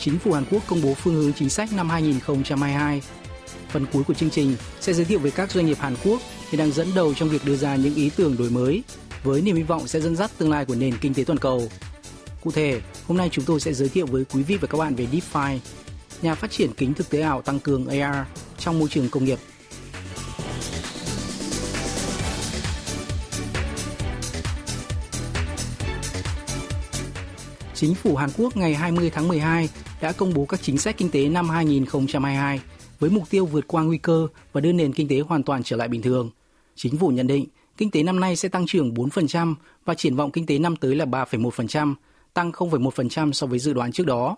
Chính phủ Hàn Quốc công bố phương hướng chính sách năm 2022. Phần cuối của chương trình sẽ giới thiệu về các doanh nghiệp Hàn Quốc hiện đang dẫn đầu trong việc đưa ra những ý tưởng đổi mới với niềm hy vọng sẽ dẫn dắt tương lai của nền kinh tế toàn cầu. Cụ thể, hôm nay chúng tôi sẽ giới thiệu với quý vị và các bạn về DeepFi, nhà phát triển kính thực tế ảo tăng cường AR trong môi trường công nghiệp. Chính phủ Hàn Quốc ngày 20 tháng 12 đã công bố các chính sách kinh tế năm 2022 với mục tiêu vượt qua nguy cơ và đưa nền kinh tế hoàn toàn trở lại bình thường. Chính phủ nhận định kinh tế năm nay sẽ tăng trưởng 4% và triển vọng kinh tế năm tới là 3,1%, tăng 0,1% so với dự đoán trước đó.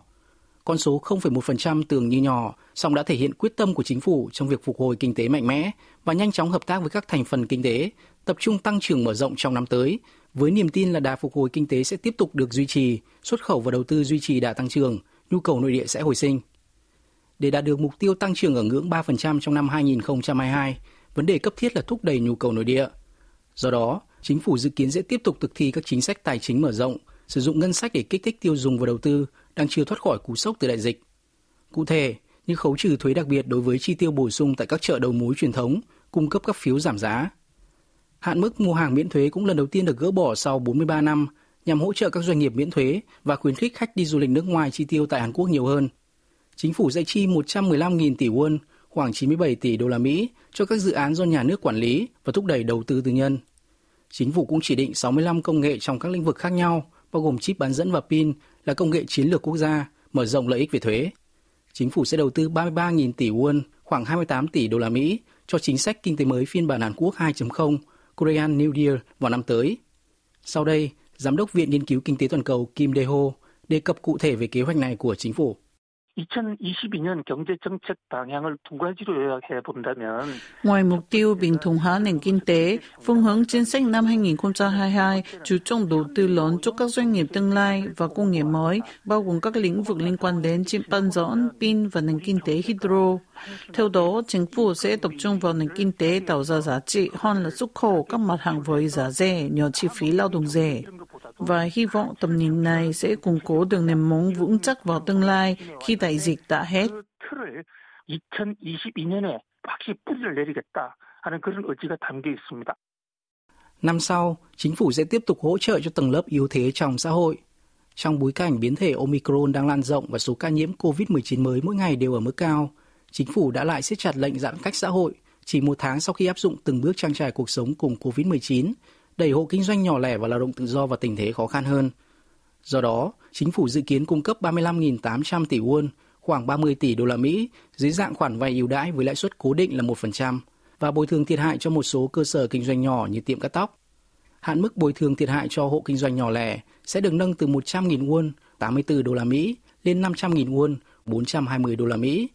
Con số 0,1% tưởng như nhỏ, song đã thể hiện quyết tâm của chính phủ trong việc phục hồi kinh tế mạnh mẽ và nhanh chóng hợp tác với các thành phần kinh tế, tập trung tăng trưởng mở rộng trong năm tới, với niềm tin là đà phục hồi kinh tế sẽ tiếp tục được duy trì, xuất khẩu và đầu tư duy trì đà tăng trưởng, nhu cầu nội địa sẽ hồi sinh. Để đạt được mục tiêu tăng trưởng ở ngưỡng 3% trong năm 2022, vấn đề cấp thiết là thúc đẩy nhu cầu nội địa. Do đó, chính phủ dự kiến sẽ tiếp tục thực thi các chính sách tài chính mở rộng, sử dụng ngân sách để kích thích tiêu dùng và đầu tư đang chưa thoát khỏi cú sốc từ đại dịch. Cụ thể, như khấu trừ thuế đặc biệt đối với chi tiêu bổ sung tại các chợ đầu mối truyền thống, cung cấp các phiếu giảm giá. Hạn mức mua hàng miễn thuế cũng lần đầu tiên được gỡ bỏ sau 43 năm nhằm hỗ trợ các doanh nghiệp miễn thuế và khuyến khích khách đi du lịch nước ngoài chi tiêu tại Hàn Quốc nhiều hơn. Chính phủ sẽ chi 115.000 tỷ won, khoảng 97 tỷ đô la Mỹ cho các dự án do nhà nước quản lý và thúc đẩy đầu tư tư nhân. Chính phủ cũng chỉ định 65 công nghệ trong các lĩnh vực khác nhau, bao gồm chip bán dẫn và pin là công nghệ chiến lược quốc gia, mở rộng lợi ích về thuế. Chính phủ sẽ đầu tư 33.000 tỷ won, khoảng 28 tỷ đô la Mỹ cho chính sách kinh tế mới phiên bản Hàn Quốc 2.0, Korean New Deal vào năm tới. Sau đây, Giám đốc Viện Nghiên cứu Kinh tế Toàn cầu Kim Dae-ho đề cập cụ thể về kế hoạch này của chính phủ. 2022년 경제 정책 방향을 두 가지로 요약해 본다면 Ngoài mục tiêu bình thường hóa nền kinh tế, phương hướng chính sách năm 2022 chú trọng đầu tư lớn cho các doanh nghiệp tương lai và công nghệ mới, bao gồm các lĩnh vực liên quan đến chip bán dẫn, pin và nền kinh tế hydro. Theo đó, chính phủ sẽ tập trung vào nền kinh tế tạo ra giá trị hơn là xuất khẩu các mặt hàng với giá rẻ nhờ chi phí lao động rẻ và hy vọng tầm nhìn này sẽ củng cố được nền móng vững chắc vào tương lai khi đại dịch đã hết. Năm sau, chính phủ sẽ tiếp tục hỗ trợ cho tầng lớp yếu thế trong xã hội. Trong bối cảnh biến thể Omicron đang lan rộng và số ca nhiễm COVID-19 mới mỗi ngày đều ở mức cao, chính phủ đã lại siết chặt lệnh giãn cách xã hội chỉ một tháng sau khi áp dụng từng bước trang trải cuộc sống cùng COVID-19 đẩy hộ kinh doanh nhỏ lẻ và lao động tự do vào tình thế khó khăn hơn. Do đó, chính phủ dự kiến cung cấp 35.800 tỷ won, khoảng 30 tỷ đô la Mỹ, dưới dạng khoản vay ưu đãi với lãi suất cố định là 1% và bồi thường thiệt hại cho một số cơ sở kinh doanh nhỏ như tiệm cắt tóc. Hạn mức bồi thường thiệt hại cho hộ kinh doanh nhỏ lẻ sẽ được nâng từ 100.000 won, 84 đô la Mỹ lên 500.000 won, 420 đô la Mỹ.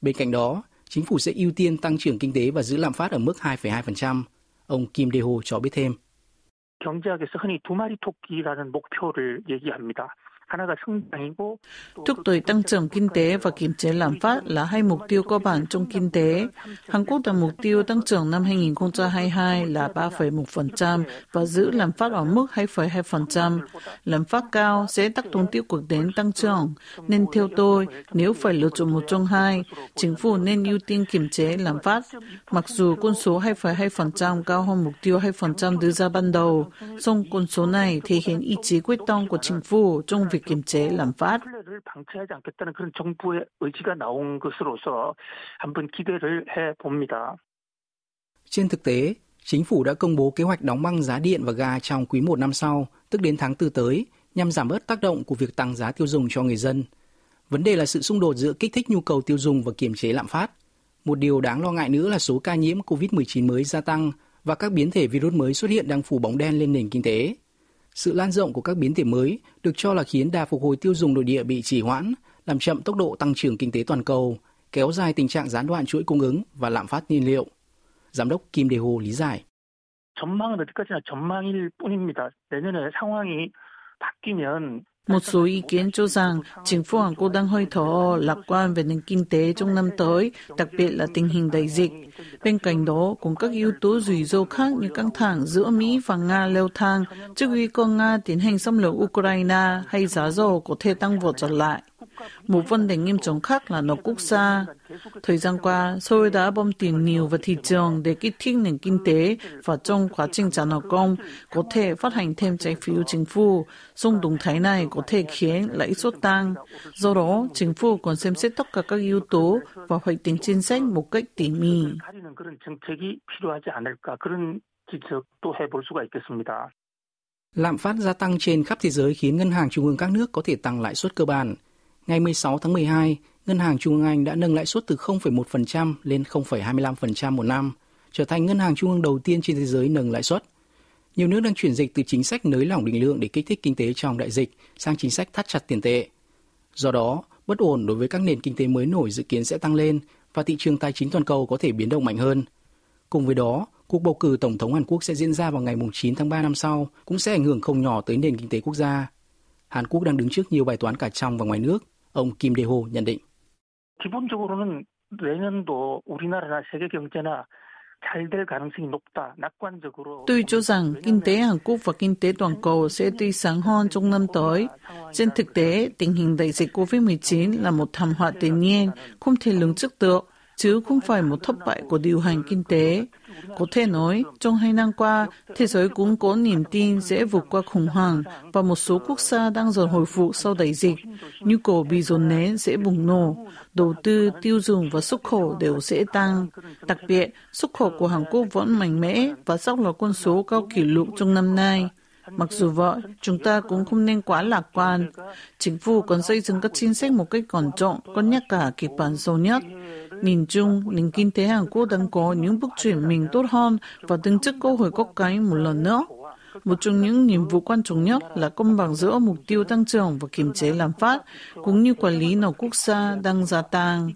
Bên cạnh đó, chính phủ sẽ ưu tiên tăng trưởng kinh tế và giữ lạm phát ở mức 2,2%. Ông Kim Dae-ho cho biết thêm. 경제학에서 흔히 두 마리 토끼라는 목표를 얘기합니다. Thúc đẩy tăng trưởng kinh tế và kiềm chế lạm phát là hai mục tiêu cơ bản trong kinh tế. Hàn Quốc đặt mục tiêu tăng trưởng năm 2022 là 3,1% và giữ lạm phát ở mức 2,2%. Lạm phát cao sẽ tác động tiêu cực đến tăng trưởng, nên theo tôi, nếu phải lựa chọn một trong hai, chính phủ nên ưu tiên kiềm chế lạm phát. Mặc dù con số 2,2% cao hơn mục tiêu 2% đưa ra ban đầu, song con số này thể hiện ý chí quyết tâm của chính phủ trong việc kiềm chế lạm phát. 플레를 방치하지 않겠다는 그런 정부의 의지가 나온 것으로서 한번 기대를 해 봅니다. Trên thực tế, chính phủ đã công bố kế hoạch đóng băng giá điện và ga trong quý 1 năm sau, tức đến tháng 4 tới, nhằm giảm bớt tác động của việc tăng giá tiêu dùng cho người dân. Vấn đề là sự xung đột giữa kích thích nhu cầu tiêu dùng và kiềm chế lạm phát. Một điều đáng lo ngại nữa là số ca nhiễm COVID-19 mới gia tăng và các biến thể virus mới xuất hiện đang phủ bóng đen lên nền kinh tế. Sự lan rộng của các biến thể mới được cho là khiến đà phục hồi tiêu dùng nội địa bị trì hoãn, làm chậm tốc độ tăng trưởng kinh tế toàn cầu, kéo dài tình trạng gián đoạn chuỗi cung ứng và lạm phát nhiên liệu. Giám đốc Kim Dae-ho lý giải. 전망은 어디까지나 전망일 뿐입니다. 내년에 상황이 바뀌면 một số ý kiến cho rằng chính phủ Hàn Quốc đang hơi thở lạc quan về nền kinh tế trong năm tới, đặc biệt là tình hình đại dịch. Bên cạnh đó, cũng các yếu tố rủi ro khác như căng thẳng giữa Mỹ và Nga leo thang trước nguy cơ Nga tiến hành xâm lược Ukraine hay giá dầu có thể tăng vọt trở lại. Một vấn đề nghiêm trọng khác là nó quốc gia. Thời gian qua, Seoul đã bơm tiền nhiều vào thị trường để kích thích nền kinh tế và trong quá trình trả nợ công có thể phát hành thêm trái phiếu chính phủ. Xung động thái này có thể khiến lãi suất tăng. Do đó, chính phủ còn xem xét tất cả các yếu tố và hoạch định chính sách một cách tỉ mỉ. Lạm phát gia tăng trên khắp thế giới khiến ngân hàng trung ương các nước có thể tăng lãi suất cơ bản. Ngày 16 tháng 12, Ngân hàng Trung ương Anh đã nâng lãi suất từ 0,1% lên 0,25% một năm, trở thành ngân hàng trung ương đầu tiên trên thế giới nâng lãi suất. Nhiều nước đang chuyển dịch từ chính sách nới lỏng định lượng để kích thích kinh tế trong đại dịch sang chính sách thắt chặt tiền tệ. Do đó, bất ổn đối với các nền kinh tế mới nổi dự kiến sẽ tăng lên và thị trường tài chính toàn cầu có thể biến động mạnh hơn. Cùng với đó, cuộc bầu cử Tổng thống Hàn Quốc sẽ diễn ra vào ngày 9 tháng 3 năm sau cũng sẽ ảnh hưởng không nhỏ tới nền kinh tế quốc gia. Hàn Quốc đang đứng trước nhiều bài toán cả trong và ngoài nước, ông Kim Dae-ho nhận định. 기본적으로는 내년도 우리나라나 세계 경제나 Tôi cho rằng kinh tế Hàn Quốc và kinh tế toàn cầu sẽ tươi sáng hơn trong năm tới. Trên thực tế, tình hình đại dịch COVID-19 là một thảm họa tự nhiên, không thể lường trước được, chứ không phải một thất bại của điều hành kinh tế. Có thể nói, trong hai năm qua, thế giới cũng có niềm tin sẽ vượt qua khủng hoảng và một số quốc gia đang dần hồi phục sau đại dịch. Nhu cầu bị dồn nén sẽ bùng nổ, đầu tư, tiêu dùng và xuất khẩu đều sẽ tăng. Đặc biệt, xuất khẩu của Hàn Quốc vẫn mạnh mẽ và sắp là con số cao kỷ lục trong năm nay. Mặc dù vậy, chúng ta cũng không nên quá lạc quan. Chính phủ còn xây dựng các chính sách một cách cẩn trọng, cân nhắc cả kịch bản xấu nhất. Nhìn chung, nền kinh tế Hàn Quốc đang có những bước chuyển mình tốt hơn và tính chất cơ hội quốc cái một lần nữa. Một trong những nhiệm vụ quan trọng nhất là công bằng giữa mục tiêu tăng trưởng và kiềm chế lạm phát, cũng như quản lý nợ quốc gia đang gia tăng.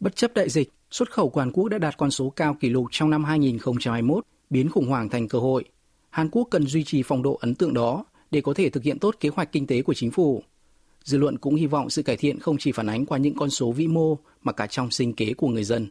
Bất chấp đại dịch, xuất khẩu của Hàn Quốc đã đạt con số cao kỷ lục trong năm 2021, biến khủng hoảng thành cơ hội. Hàn Quốc cần duy trì phong độ ấn tượng đó để có thể thực hiện tốt kế hoạch kinh tế của chính phủ. Dư luận cũng hy vọng sự cải thiện không chỉ phản ánh qua những con số vĩ mô mà cả trong sinh kế của người dân.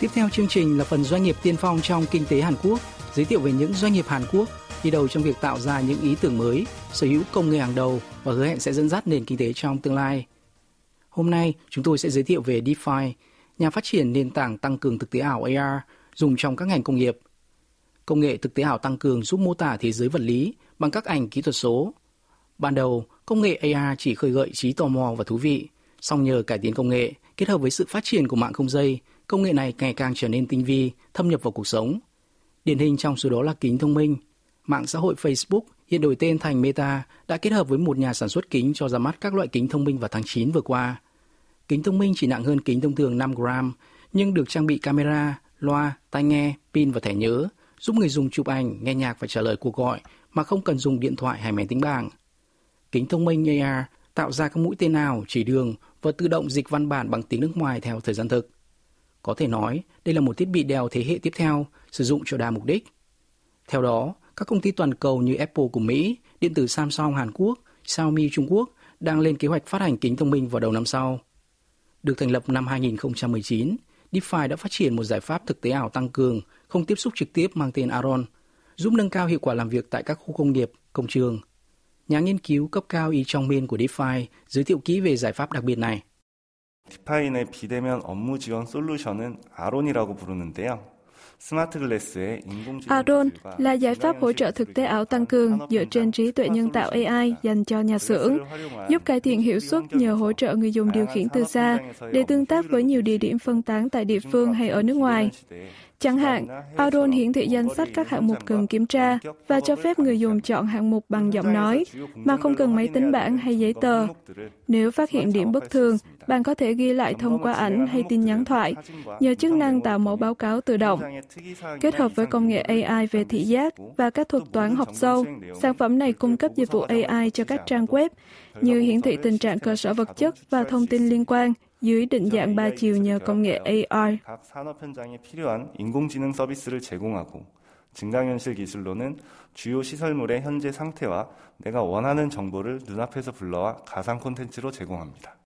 Tiếp theo chương trình là phần doanh nghiệp tiên phong trong kinh tế Hàn Quốc, giới thiệu về những doanh nghiệp Hàn Quốc đi đầu trong việc tạo ra những ý tưởng mới, sở hữu công nghệ hàng đầu và hứa hẹn sẽ dẫn dắt nền kinh tế trong tương lai. Hôm nay, chúng tôi sẽ giới thiệu về DeFi, nhà phát triển nền tảng tăng cường thực tế ảo AR dùng trong các ngành công nghiệp. Công nghệ thực tế ảo tăng cường giúp mô tả thế giới vật lý bằng các ảnh kỹ thuật số. Ban đầu, công nghệ AR chỉ khơi gợi trí tò mò và thú vị, song nhờ cải tiến công nghệ kết hợp với sự phát triển của mạng không dây, công nghệ này ngày càng trở nên tinh vi, thâm nhập vào cuộc sống. Điển hình trong số đó là kính thông minh. Mạng xã hội Facebook hiện đổi tên thành Meta đã kết hợp với một nhà sản xuất kính cho ra mắt các loại kính thông minh vào tháng 9 vừa qua. Kính thông minh chỉ nặng hơn kính thông thường 5 gram, nhưng được trang bị camera, loa, tai nghe, pin và thẻ nhớ, giúp người dùng chụp ảnh, nghe nhạc và trả lời cuộc gọi mà không cần dùng điện thoại hay máy tính bảng. Kính thông minh AR tạo ra các mũi tên ảo, chỉ đường và tự động dịch văn bản bằng tiếng nước ngoài theo thời gian thực. Có thể nói, đây là một thiết bị đeo thế hệ tiếp theo, sử dụng cho đa mục đích. Theo đó, các công ty toàn cầu như Apple của Mỹ, điện tử Samsung Hàn Quốc, Xiaomi Trung Quốc đang lên kế hoạch phát hành kính thông minh vào đầu năm sau. Được thành lập năm 2019, DeFi đã phát triển một giải pháp thực tế ảo tăng cường, không tiếp xúc trực tiếp mang tên Aron, giúp nâng cao hiệu quả làm việc tại các khu công nghiệp, công trường. Nhà nghiên cứu cấp cao Y Trong Min của DeFi giới thiệu kỹ về giải pháp đặc biệt này. 디파인의 비대면 업무 지원 솔루션은 아론이라고 부르는데요. Aron là giải pháp hỗ trợ thực tế ảo tăng cường dựa trên trí tuệ nhân tạo AI dành cho nhà xưởng, giúp cải thiện hiệu suất nhờ hỗ trợ người dùng điều khiển từ xa để tương tác với nhiều địa điểm phân tán tại địa phương hay ở nước ngoài. Chẳng hạn, Aaron hiển thị danh sách các hạng mục cần kiểm tra và cho phép người dùng chọn hạng mục bằng giọng nói mà không cần máy tính bảng hay giấy tờ. Nếu phát hiện điểm bất thường, bạn có thể ghi lại thông qua ảnh hay tin nhắn thoại nhờ chức năng tạo mẫu báo cáo tự động. Kết hợp với công nghệ AI về thị giác và các thuật toán học sâu, sản phẩm này cung cấp dịch vụ AI cho các trang web như hiển thị tình trạng cơ sở vật chất và thông tin liên quan dưới định dạng ba chiều nhờ công nghệ AR. 각 산업 현장에 필요한 인공지능 서비스를 제공하고 증강현실 기술로는 주요 시설물의 현재 상태와 내가 원하는 정보를 눈앞에서 불러와 가상 콘텐츠로 제공합니다.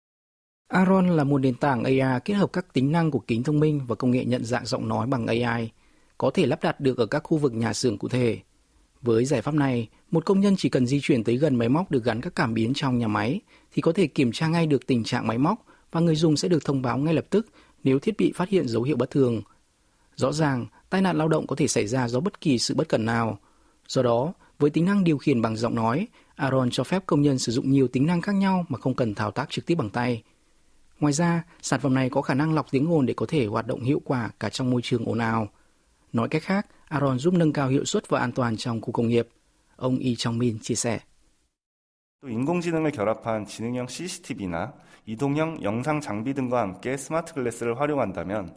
Aaron là một nền tảng AR kết hợp các tính năng của kính thông minh và công nghệ nhận dạng giọng nói bằng AI, có thể lắp đặt được ở các khu vực nhà xưởng cụ thể. Với giải pháp này, một công nhân chỉ cần di chuyển tới gần máy móc được gắn các cảm biến trong nhà máy thì có thể kiểm tra ngay được tình trạng máy móc và người dùng sẽ được thông báo ngay lập tức nếu thiết bị phát hiện dấu hiệu bất thường. Rõ ràng, tai nạn lao động có thể xảy ra do bất kỳ sự bất cẩn nào. Do đó, với tính năng điều khiển bằng giọng nói, Aaron cho phép công nhân sử dụng nhiều tính năng khác nhau mà không cần thao tác trực tiếp bằng tay. Ngoài ra, sản phẩm này có khả năng lọc tiếng ồn để có thể hoạt động hiệu quả cả trong môi trường ồn ào. Nói cách khác, Aaron giúp nâng cao hiệu suất và an toàn trong khu công nghiệp. Ông Yi Chong-min chia sẻ. 또 인공지능을 결합한 지능형 CCTV나 이동형 영상 장비 등과 함께 스마트 글래스를 활용한다면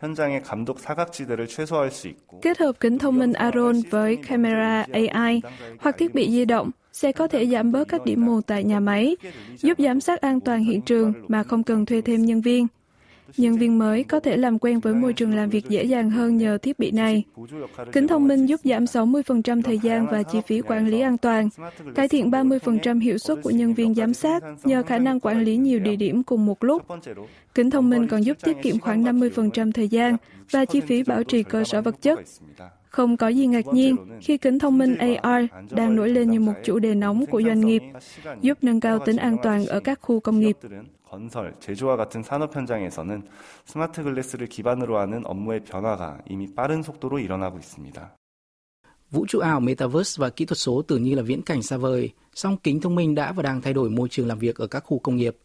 현장의 감독 사각지대를 최소화할 수 있고 Kết hợp kính thông minh Aaron với camera AI hoặc thiết bị di động sẽ có thể giảm bớt các điểm mù tại nhà máy, giúp giám sát an toàn hiện trường mà không cần thuê thêm nhân viên. Nhân viên mới có thể làm quen với môi trường làm việc dễ dàng hơn nhờ thiết bị này. Kính thông minh giúp giảm 60% thời gian và chi phí quản lý an toàn, cải thiện 30% hiệu suất của nhân viên giám sát nhờ khả năng quản lý nhiều địa điểm cùng một lúc. Kính thông minh còn giúp tiết kiệm khoảng 50% thời gian và chi phí bảo trì cơ sở vật chất. Không có gì ngạc nhiên khi kính thông minh AR đang nổi lên như một chủ đề nóng của doanh nghiệp, giúp nâng cao tính an toàn ở các khu công nghiệp. 건설, 제조와 같은 산업 현장에서는 스마트 글래스를 기반으로 하는 업무의 변화가 이미 빠른 속도로 일어나고 있습니다. Vũ trụ ảo Metaverse và kỹ thuật số tưởng như là viễn cảnh xa vời, song kính thông minh đã và đang thay đổi môi trường làm việc ở các khu công nghiệp.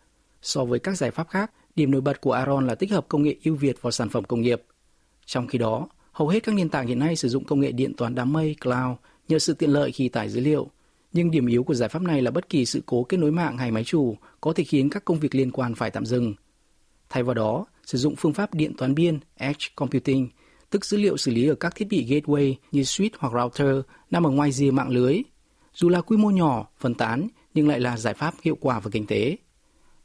So với các giải pháp khác, điểm nổi bật của Aaron là tích hợp công nghệ ưu việt vào sản phẩm công nghiệp. Trong khi đó, hầu hết các nền tảng hiện nay sử dụng công nghệ điện toán đám mây cloud nhờ sự tiện lợi khi tải dữ liệu. Nhưng điểm yếu của giải pháp này là bất kỳ sự cố kết nối mạng hay máy chủ có thể khiến các công việc liên quan phải tạm dừng. Thay vào đó, sử dụng phương pháp điện toán biên Edge Computing, tức dữ liệu xử lý ở các thiết bị gateway như switch hoặc router nằm ở ngoài rìa mạng lưới. Dù là quy mô nhỏ, phân tán, nhưng lại là giải pháp hiệu quả và kinh tế.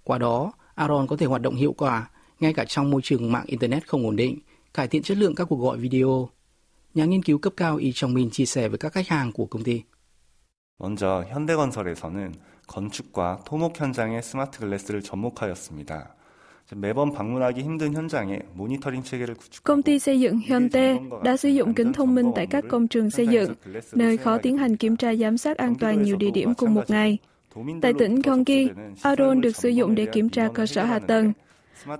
Qua đó, Aaron có thể hoạt động hiệu quả ngay cả trong môi trường mạng Internet không ổn định, cải thiện chất lượng các cuộc gọi video. Nhà nghiên cứu cấp cao Y Trong Min chia sẻ với các khách hàng của công ty. 먼저 현대건설에서는 건축과 토목 현장의 스마트 글래스를 접목하였습니다. 매번 방문하기 힘든 현장에 모니터링 체계를 구축. Công ty xây dựng Hyundai đã sử dụng kính thông minh tại các công trường xây dựng, nơi khó tiến hành kiểm tra giám sát an toàn nhiều địa điểm cùng một ngày. Tại tỉnh Gyeonggi, Aaron được sử dụng để kiểm tra cơ sở hạ tầng,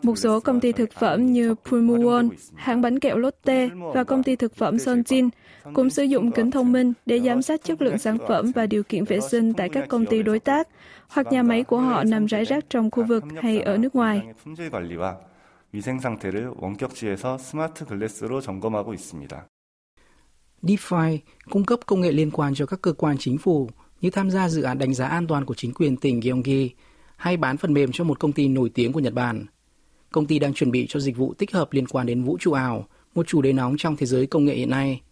một số công ty thực phẩm như Pulmuon, hãng bánh kẹo Lotte và công ty thực phẩm Sonjin cũng sử dụng kính thông minh để giám sát chất lượng sản phẩm và điều kiện vệ sinh tại các công ty đối tác hoặc nhà máy của họ nằm rải rác trong khu vực hay ở nước ngoài. 위생 상태를 원격지에서 스마트 글래스로 점검하고 있습니다. DeFi cung cấp công nghệ liên quan cho các cơ quan chính phủ như tham gia dự án đánh giá an toàn của chính quyền tỉnh Gyeonggi hay bán phần mềm cho một công ty nổi tiếng của Nhật Bản. Công ty đang chuẩn bị cho dịch vụ tích hợp liên quan đến vũ trụ ảo, một chủ đề nóng trong thế giới công nghệ hiện nay.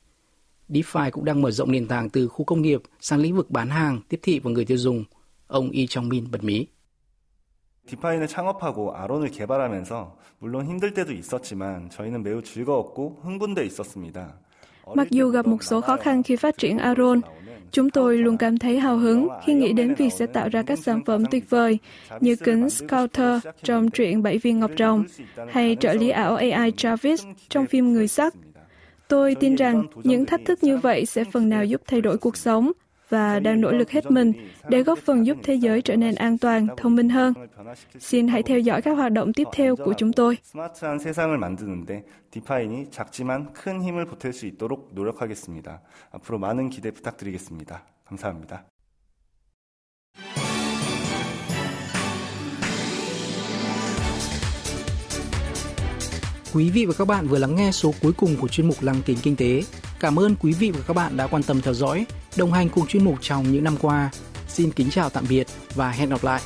DeFi cũng đang mở rộng nền tảng từ khu công nghiệp sang lĩnh vực bán hàng, tiếp thị và người tiêu dùng. Ông Yi Chong-min bật mí. 디파인을 창업하고 아론을 개발하면서 물론 힘들 때도 있었지만 저희는 매우 즐거웠고 흥분돼 있었습니다. Mặc dù gặp một số khó khăn khi phát triển Aron, chúng tôi luôn cảm thấy hào hứng khi nghĩ đến việc sẽ tạo ra các sản phẩm tuyệt vời, như kính Scouter trong truyện Bảy viên ngọc rồng, hay trợ lý ảo AI Travis trong phim Người sắc. Tôi tin rằng những thách thức như vậy sẽ phần nào giúp thay đổi cuộc sống và đang nỗ lực hết mình để góp phần giúp thế giới trở nên an toàn, thông minh hơn. Xin hãy theo dõi các hoạt động tiếp theo của chúng tôi. Quý vị và các bạn vừa lắng nghe số cuối cùng của chuyên mục Lăng kính kinh tế Cảm ơn quý vị và các bạn đã quan tâm theo dõi, đồng hành cùng chuyên mục trong những năm qua. Xin kính chào tạm biệt và hẹn gặp lại.